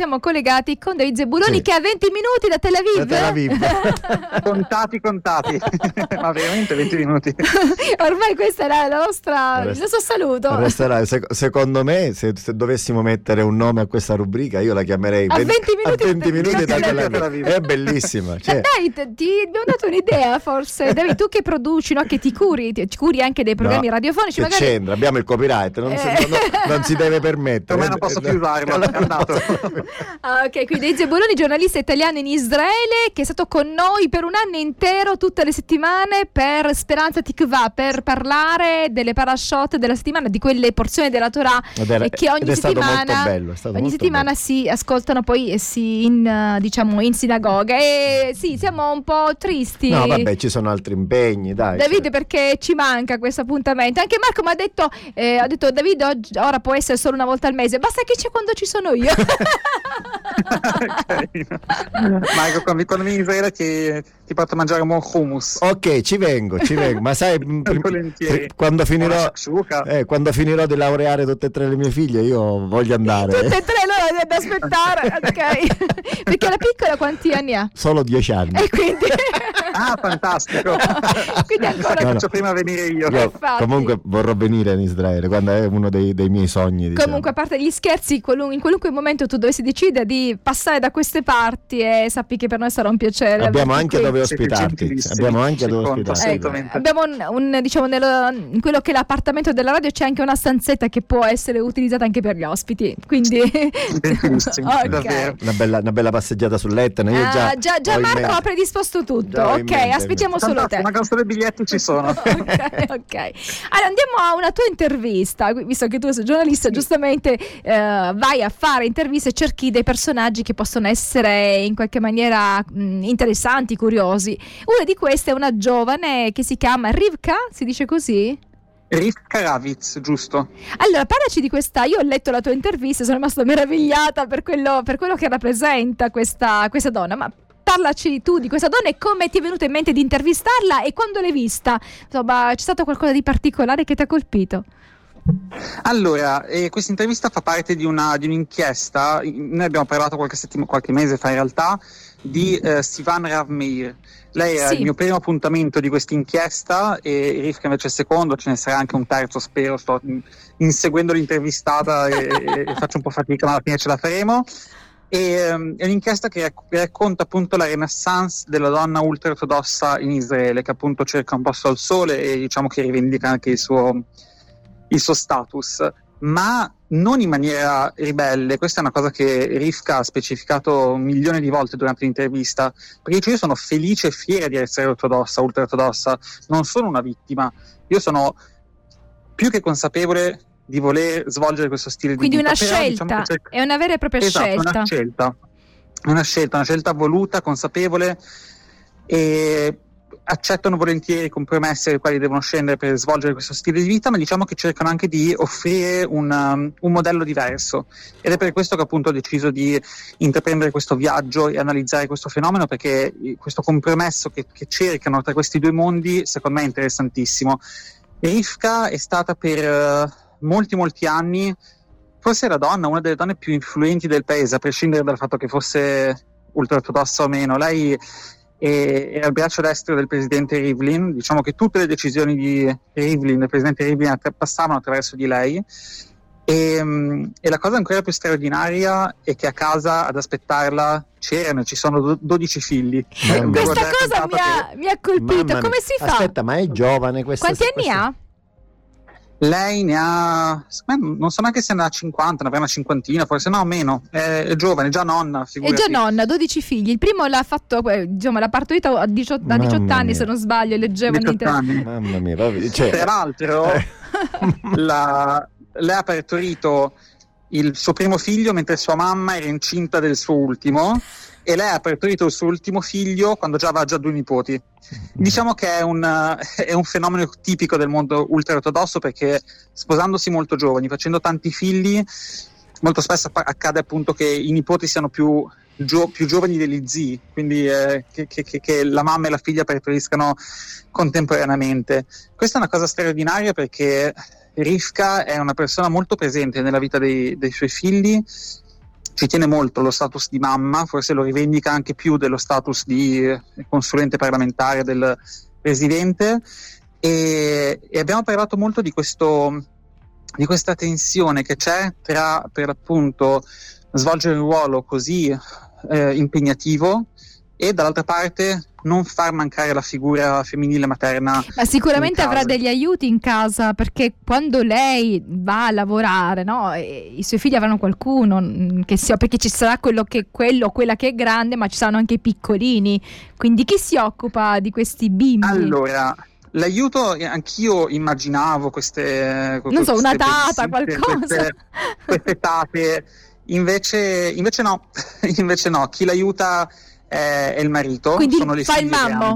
siamo collegati con David Zebuloni Sì. che ha 20 minuti da Tel Aviv. Da Tel Aviv. Contati, contati. Ma veramente 20 minuti. Ormai questa è la, la nostra, il Resta- nostro saluto. Resterà- sec- secondo me, se, se dovessimo mettere un nome a questa rubrica, io la chiamerei A 20 minuti a 20 da- minuti da da Tel Aviv. Aviv. È bellissima. Ma Cioè, dai, t- ti abbiamo dato un'idea forse. David, tu che produci, no? che ti curi, ti ti curi anche dei programmi no, radiofonici, magari c'entra? Abbiamo il copyright, non, si, Eh. non- non si deve permettere. Per me non posso più usarlo, è andato. Ah, ok, quindi David Zebuloni, giornalista italiano in Israele, che è stato con noi per un anno intero, tutte le settimane, per Speranza Tikva, per parlare delle parashot della settimana, di quelle porzioni della Torah era- che ogni settimana, bello, ogni settimana si ascoltano poi si in, diciamo, in sinagoga. E sì, siamo un po' tristi. No, vabbè, ci sono altri impegni, dai. David cioè. perché ci manca questo appuntamento anche Marco mi ha detto eh, ha detto David oggi- ora può essere solo una volta al mese basta che c'è quando ci sono io. Marco, quando, quando vieni in Israele ti, ti porto a mangiare un buon hummus. Ok, ci vengo, ci vengo, ma sai, prim- quando finirò, eh, quando finirò di laureare tutte e tre le mie figlie, io voglio andare. tutte e tre loro devo aspettare ok perché la piccola quanti anni ha? Solo dieci anni. e quindi Ah, fantastico. quindi ancora No, no. faccio prima venire io. Io comunque vorrò venire in Israele quando è uno dei, dei miei sogni. Diciamo. Comunque, a parte gli scherzi, in qualunque momento tu dovessi decidere di passare da queste parti e sappi che per noi sarà un piacere. abbiamo anche qui. dove ospitarti. Abbiamo anche dove ospitarti. Ecco, abbiamo un, un- diciamo nello- in quello che è l'appartamento della radio c'è anche una stanzetta che può essere utilizzata anche per gli ospiti. Quindi Ok. davvero. Una bella, una bella passeggiata sull'Etna. Io Ah, già, già, già in Marco ha predisposto tutto. Già in ok, aspettiamo solo te. Solo i biglietti ci sono. ok, ok. Allora andiamo a una tua intervista, visto che tu sei giornalista, giustamente eh, vai a fare interviste e cerchi dei personaggi che possono essere in qualche maniera mh, interessanti, curiosi. Una di queste è una giovane che si chiama Rivka, si dice così? Rivka Ravitz, giusto? Allora, parlaci di questa. Io ho letto la tua intervista e sono rimasta meravigliata per quello, per quello che rappresenta questa, questa donna. Ma parlaci tu di questa donna e come ti è venuto in mente di intervistarla e quando l'hai vista. Insomma, c'è stato qualcosa di particolare che ti ha colpito? Allora, eh, questa intervista fa parte di, una- di un'inchiesta, noi abbiamo parlato qualche, settima- qualche mese fa in realtà, di eh, Sivan Rav Meir. Lei era Sì. il mio primo appuntamento di questa inchiesta e Rivka invece è il secondo, ce ne sarà anche un terzo spero, sto mm, inseguendo l'intervistata e- e faccio un po' fatica ma alla fine ce la faremo. E, ehm, è un'inchiesta che, rac- che racconta appunto la renaissance della donna ultraortodossa in Israele, che appunto cerca un posto al sole e diciamo che rivendica anche il suo, il suo status, ma non in maniera ribelle. Questa è una cosa che Rivka ha specificato un milione di volte durante l'intervista, perché io sono felice e fiera di essere ortodossa, ultraortodossa, non sono una vittima, io sono più che consapevole di voler svolgere questo stile Quindi di vita. una però scelta, diciamo che cerca- è una vera e propria Esatto, scelta. Una scelta, una scelta, una scelta voluta, consapevole e accettano volentieri i compromessi ai quali devono scendere per svolgere questo stile di vita, ma diciamo che cercano anche di offrire un, um, un modello diverso. Ed è per questo che appunto ho deciso di intraprendere questo viaggio e analizzare questo fenomeno, perché eh, questo compromesso che, che cercano tra questi due mondi, secondo me è interessantissimo. Rivka è stata per eh, molti molti anni forse la donna, una delle donne più influenti del paese, a prescindere dal fatto che fosse ultraortodossa o meno. Lei è- era il braccio destro del presidente Rivlin, diciamo che tutte le decisioni di Rivlin, del presidente Rivlin, attra- passavano attraverso di lei. E, mm, e la cosa ancora più straordinaria è che a casa ad aspettarla c'erano, ci sono do- 12 figli. Questa cosa mi ha, che mi ha colpito. Mamma mia. Come si fa? Aspetta, ma è giovane questa Quanti anni questa- ha? Lei ne ha, non so neanche se ne ha 50, ne avrà una cinquantina, forse no, meno. È, è giovane, già nonna, È figurati. già nonna, 12 figli. Il primo l'ha fatto, diciamo, l'ha partorito a 18, a 18 Mamma anni, se non sbaglio, leggevo in 18 internet. anni. Mamma mia, proprio- cioè, Tra l'altro, eh, la- lei ha partorito il suo primo figlio mentre sua mamma era incinta del suo ultimo e lei ha partorito il suo ultimo figlio quando già aveva già due nipoti. Diciamo che è un, eh, è un fenomeno tipico del mondo ultraortodosso perché sposandosi molto giovani, facendo tanti figli, molto spesso accade appunto che i nipoti siano più, gio- più giovani degli zii, quindi eh, che, che- che- la mamma e la figlia partoriscano contemporaneamente. Questa è una cosa straordinaria perché Rivka è una persona molto presente nella vita dei, dei suoi figli ci tiene molto lo status di mamma, forse lo rivendica anche più dello status di eh, consulente parlamentare del presidente. E, e abbiamo parlato molto di, questo, di questa tensione che c'è tra per appunto svolgere un ruolo così eh, impegnativo e dall'altra parte non far mancare la figura femminile materna. Ma sicuramente avrà degli aiuti in casa perché quando lei va a lavorare, no, i suoi figli avranno qualcuno mm, che sia, perché ci sarà quello che quello quella che è grande, ma ci saranno anche i piccolini. Quindi chi si occupa di questi bimbi? Allora, L'aiuto, eh, anch'io immaginavo queste... Non so, una tata, qualcosa. Queste, queste tate, invece, invece no, invece no, chi l'aiuta è, è il marito, Quindi sono le fa il mammo,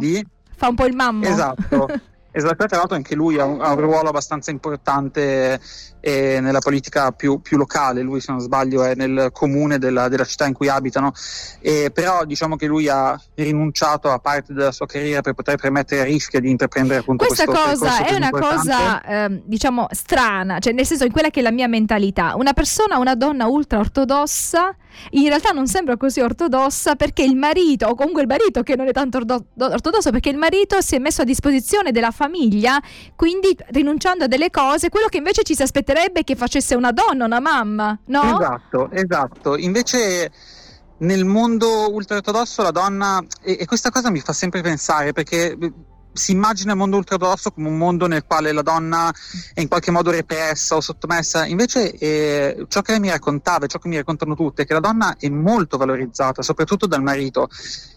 fa un po' il mammo. Esatto. Esatto, tra l'altro anche lui ha un, ha un ruolo abbastanza importante eh, nella politica più, più, locale, lui se non sbaglio è nel comune della, della città in cui abitano, eh, però diciamo che lui ha rinunciato a parte della sua carriera per poter permettere a Rischia di intraprendere appunto Questa cosa è una cosa eh, diciamo strana, cioè nel senso in quella che è la mia mentalità, una persona, una donna ultra ortodossa in realtà non sembra così ortodossa perché il marito, o comunque il marito che non è tanto ortodosso, perché il marito si è messo a disposizione della famiglia, quindi rinunciando a delle cose, quello che invece ci si aspetterebbe che facesse una donna, una mamma, no? Esatto, esatto. Invece nel mondo ultraortodosso la donna, e, e questa cosa mi fa sempre pensare perché si immagina il mondo ultraortodosso come un mondo nel quale la donna è in qualche modo repressa o sottomessa, invece eh, ciò che lei mi raccontava e ciò che mi raccontano tutte è che la donna è molto valorizzata, soprattutto dal marito.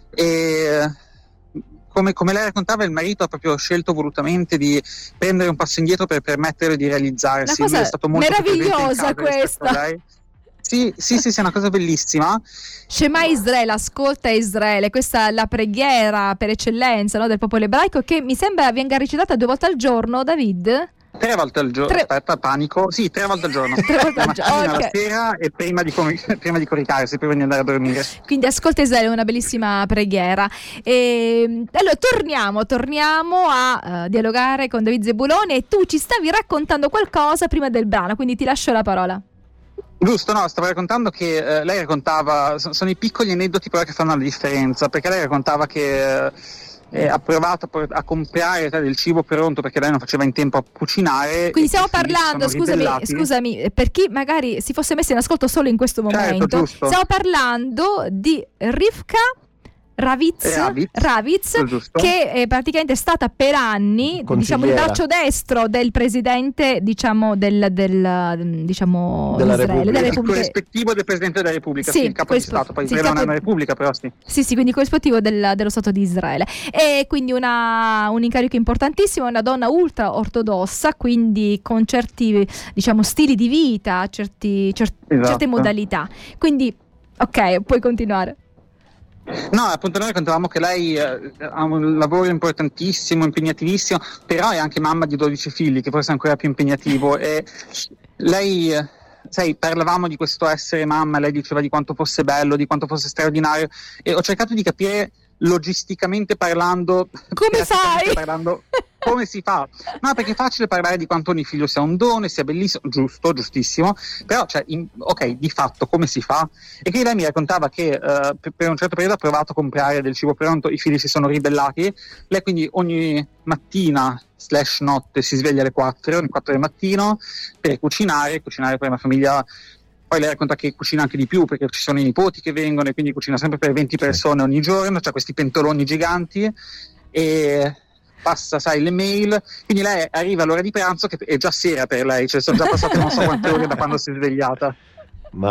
E come, come, lei raccontava, il marito ha proprio scelto volutamente di prendere un passo indietro per permetterle di realizzarsi. Una cosa è stato molto meravigliosa questa. Sì, sì, sì, sì, è una cosa bellissima. Shema Israele, ascolta Israele, questa è la preghiera per eccellenza no, del popolo ebraico che mi sembra venga recitata due volte al giorno, David. Tre volte al giorno, tre... aspetta, panico. Sì, tre volte al giorno. tre volte al giorno. Okay. La sera e prima di, prima di coricarsi, prima di andare a dormire. Quindi ascolta Israele, una bellissima preghiera. E, ehm, allora, torniamo, torniamo a uh, dialogare con David Zebulone e tu ci stavi raccontando qualcosa prima del brano, quindi ti lascio la parola. Giusto, no, stavo raccontando che eh, lei raccontava, sono, sono, i piccoli aneddoti però che fanno la differenza, perché lei raccontava che eh, ha provato a, comprare del cibo pronto perché lei non faceva in tempo a cucinare. Quindi stiamo parlando, scusami, scusami, per chi magari si fosse messo in ascolto solo in questo certo, momento, certo, stiamo parlando di Rivka Ravitz, Ravitz, Ravitz che è praticamente stata per anni diciamo, il braccio destro del presidente diciamo, del, del, diciamo, della Israele, Repubblica. Repubblica. corrispettivo del presidente della Repubblica, sì, sì il capo di Stato, poi sì, Israele non è una Repubblica però sì. Sì, sì, quindi corrispettivo del, dello Stato di Israele. E quindi una, un incarico importantissimo, una donna ultra ortodossa, quindi con certi diciamo, stili di vita, certi, cer- esatto. certe modalità. Quindi, ok, puoi continuare. No, appunto noi raccontavamo che lei eh, ha un lavoro importantissimo, impegnatissimo, però è anche mamma di 12 figli, che forse è ancora più impegnativo. E lei, eh, sai, parlavamo di questo essere mamma, lei diceva di quanto fosse bello, di quanto fosse straordinario, e ho cercato di capire logisticamente parlando, come fai? Parlando, come si fa? No, perché è facile parlare di quanto ogni figlio sia un dono, sia bellissimo, giusto, giustissimo, però, cioè, in, ok, di fatto come si fa? E che lei mi raccontava che uh, per, per, un certo periodo ha provato a comprare del cibo pronto, i figli si sono ribellati, lei quindi ogni mattina slash notte si sveglia alle 4, alle 4 del mattino per cucinare, cucinare per una famiglia poi lei racconta che cucina anche di più perché ci sono i nipoti che vengono e quindi cucina sempre per 20 persone ogni giorno, c'ha questi pentoloni giganti e passa, sai, le mail, quindi lei arriva all'ora di pranzo che è già sera per lei, cioè sono già passate non so quante ore da quando si è svegliata.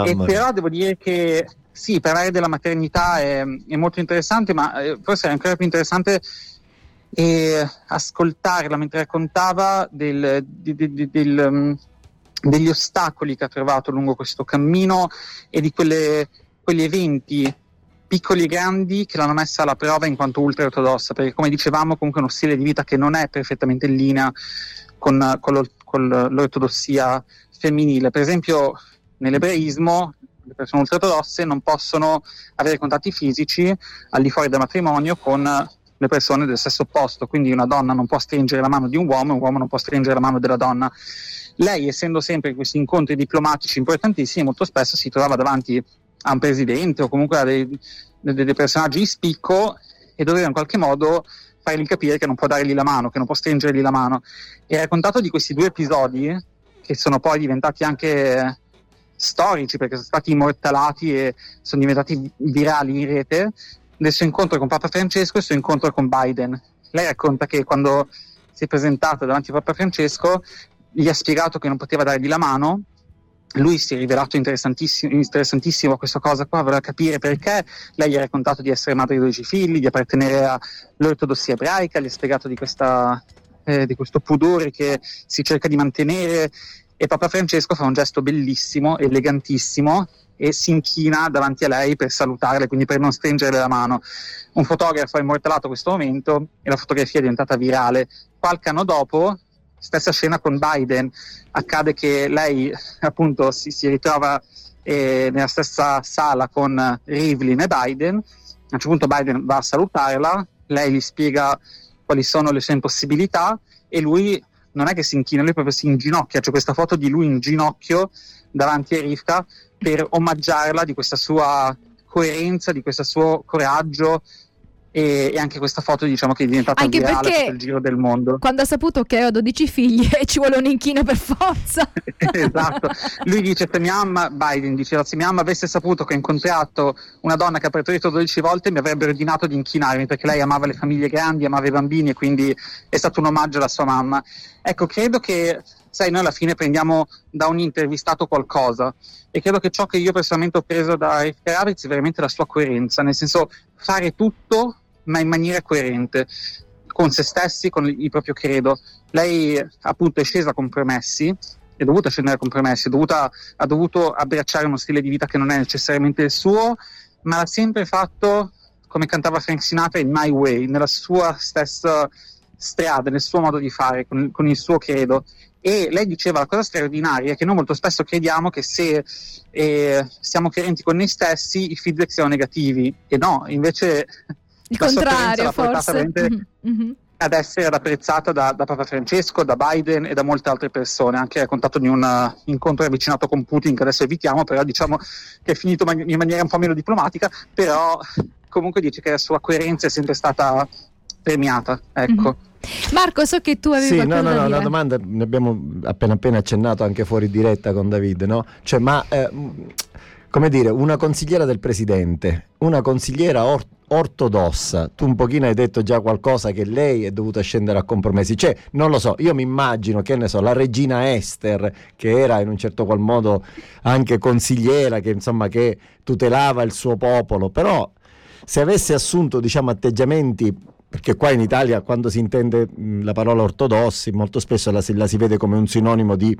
E però devo dire che sì, parlare della maternità è, è molto interessante, ma eh, forse è ancora più interessante eh, ascoltarla mentre raccontava del, del, del, del mm, degli ostacoli che ha trovato lungo questo cammino e di quelle, quegli eventi piccoli e grandi che l'hanno messa alla prova in quanto ultra-ortodossa, perché come dicevamo comunque è uno stile di vita che non è perfettamente in linea con, con, lo, con l'ortodossia femminile. Per esempio nell'ebraismo le persone ultra-ortodosse non possono avere contatti fisici al di fuori del matrimonio con le persone del sesso opposto, quindi una donna non può stringere la mano di un uomo e un uomo non può stringere la mano della donna lei essendo sempre in questi incontri diplomatici importantissimi molto spesso si trovava davanti a un presidente o comunque a dei, dei, dei personaggi di spicco e doveva in qualche modo fargli capire che non può dargli la mano, che non può stringergli la mano. E ha raccontato di questi due episodi che sono poi diventati anche storici perché sono stati immortalati e sono diventati virali in rete del suo incontro con Papa Francesco e il suo incontro con Biden. Lei racconta che quando si è presentata davanti a Papa Francesco gli ha spiegato che non poteva dargli la mano lui si è rivelato interessantissimo, interessantissimo a questa cosa qua, voleva capire perché. Lei gli ha raccontato di essere madre di 12 figli, di appartenere all'ortodossia ebraica, gli ha spiegato di, questa, eh, di questo pudore che si cerca di mantenere. E Papa Francesco fa un gesto bellissimo, elegantissimo, e si inchina davanti a lei per salutarle, quindi per non stringerle la mano. Un fotografo ha immortalato questo momento e la fotografia è diventata virale. Qualche anno dopo Stessa scena con Biden, accade che lei appunto si, si ritrova eh, nella stessa sala con Rivlin e Biden, a un certo punto Biden va a salutarla, lei gli spiega quali sono le sue impossibilità e lui non è che si inchina, lui proprio si inginocchia, c'è questa foto di lui in ginocchio davanti a Rivka per omaggiarla di questa sua coerenza, di questo suo coraggio, e, e, anche questa foto diciamo che è diventata anche virale per il giro del mondo. Quando ha saputo che ho 12 figli e ci vuole un inchino per forza. esatto. Lui dice se mia mamma, Biden diceva se mia mamma avesse saputo che ho incontrato una donna che ha partorito 12 volte mi avrebbe ordinato di inchinarmi perché lei amava le famiglie grandi, amava i bambini e quindi è stato un omaggio alla sua mamma. Ecco, credo che sai, noi alla fine prendiamo da un intervistato qualcosa e credo che ciò che io personalmente ho preso da Rick Kravitz è veramente la sua coerenza, nel senso fare tutto ma in maniera coerente con se stessi, con il proprio credo. Lei appunto è scesa con promessi, è dovuta scendere con promessi, dovuta, ha dovuto abbracciare uno stile di vita che non è necessariamente il suo, ma l'ha sempre fatto come cantava Frank Sinatra in My Way, nella sua stessa strada, nel suo modo di fare, con, con il suo credo. E lei diceva la cosa straordinaria è che noi molto spesso crediamo che se eh, siamo coerenti con noi stessi i feedback siano negativi e no, invece il contrario, forse. Mm-hmm. Ad essere apprezzata da, da, Papa Francesco, da Biden e da molte altre persone. Anche raccontato di un uh, incontro avvicinato con Putin, che adesso evitiamo, però diciamo che è finito man- in maniera un po' meno diplomatica, però comunque dice che la sua coerenza è sempre stata premiata. Ecco. Mm-hmm. Marco, so che tu avevi sì, no, no, no, una domanda, ne abbiamo appena appena accennato anche fuori diretta con David, no? Cioè, ma eh, come dire, una consigliera del presidente, una consigliera or- ortodossa, tu un pochino hai detto già qualcosa che lei è dovuta scendere a compromessi, cioè non lo so, io mi immagino che ne so, la regina Esther che era in un certo qual modo anche consigliera, che insomma che tutelava il suo popolo, però se avesse assunto diciamo atteggiamenti perché qua in Italia quando si intende la parola ortodossi molto spesso la, la si vede come un sinonimo di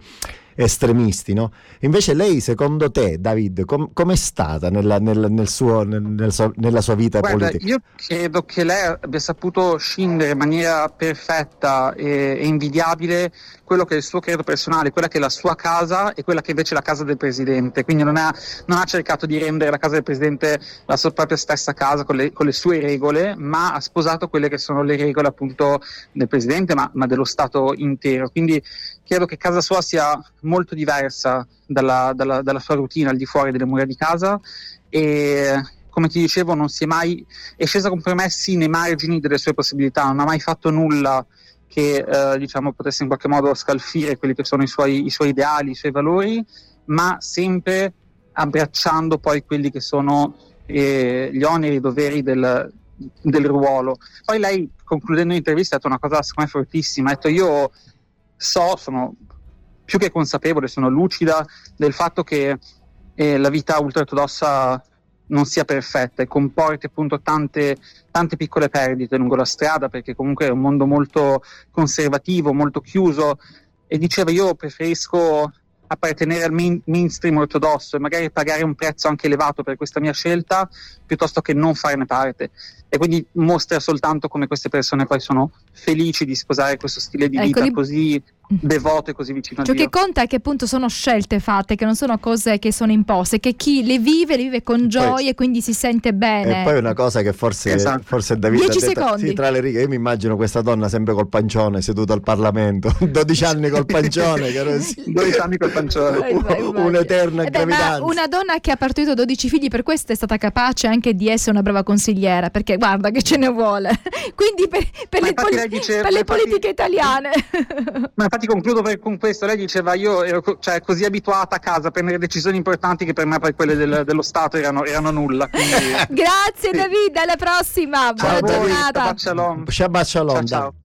estremisti. No? Invece lei, secondo te, David, com- com'è stata nella, nel, nel suo, nel suo, nella sua vita Guarda, politica? Io credo che lei abbia saputo scindere in maniera perfetta e, e, invidiabile quello che è il suo credo personale, quella che è la sua casa e quella che invece è la casa del presidente. Quindi non ha, non ha cercato di rendere la casa del presidente la sua propria stessa casa con le, con le, sue regole, ma ha sposato quelle che sono le regole appunto del presidente, ma, ma dello Stato intero. Quindi credo che casa sua sia molto diversa dalla, dalla, dalla sua routine al di fuori delle mura di casa e come ti dicevo non si è mai è scesa con promessi nei margini delle sue possibilità, non ha mai fatto nulla che eh, diciamo, potesse in qualche modo scalfire quelli che sono i suoi, i suoi ideali, i suoi valori, ma sempre abbracciando poi quelli che sono eh, gli oneri e i doveri del, del ruolo. Poi lei, concludendo l'intervista, ha detto una cosa secondo me fortissima, ha detto io so, sono più che consapevole, sono lucida del fatto che eh, la vita ultraortodossa non sia perfetta e comporti appunto tante, tante piccole perdite lungo la strada perché comunque è un mondo molto conservativo, molto chiuso. E diceva io preferisco appartenere al main, mainstream ortodosso e magari pagare un prezzo anche elevato per questa mia scelta piuttosto che non farne parte. E quindi mostra soltanto come queste persone poi sono felici di sposare questo stile di ecco, vita li... così devoto e così vicino Ciò a Dio. che conta è che appunto sono scelte fatte, che non sono cose che sono imposte, che chi le vive, le vive con gioia e quindi si sente bene. E poi una cosa che forse, Esatto. forse Davide ha Dieci detto- secondi. sì, tra le righe, io mi immagino questa donna sempre col pancione seduta al Parlamento, 12 anni col pancione, era sì. 12 anni col pancione. Vai, vai, vai. un'eterna Eh beh, ma gravidanza. una donna che ha partorito 12 figli per questo è stata capace anche di essere una brava consigliera, perché guarda che ce ne vuole. Quindi per, per le, poli- per le infatti- politiche italiane. Ma infatti concludo per- con questo, lei diceva io ero co- cioè, così abituata a casa a prendere decisioni importanti che per me poi quelle del- dello Stato erano, erano nulla. Quindi... Grazie Sì. Davide, alla prossima. Ciao Buona voi, giornata. Ciao, ciao.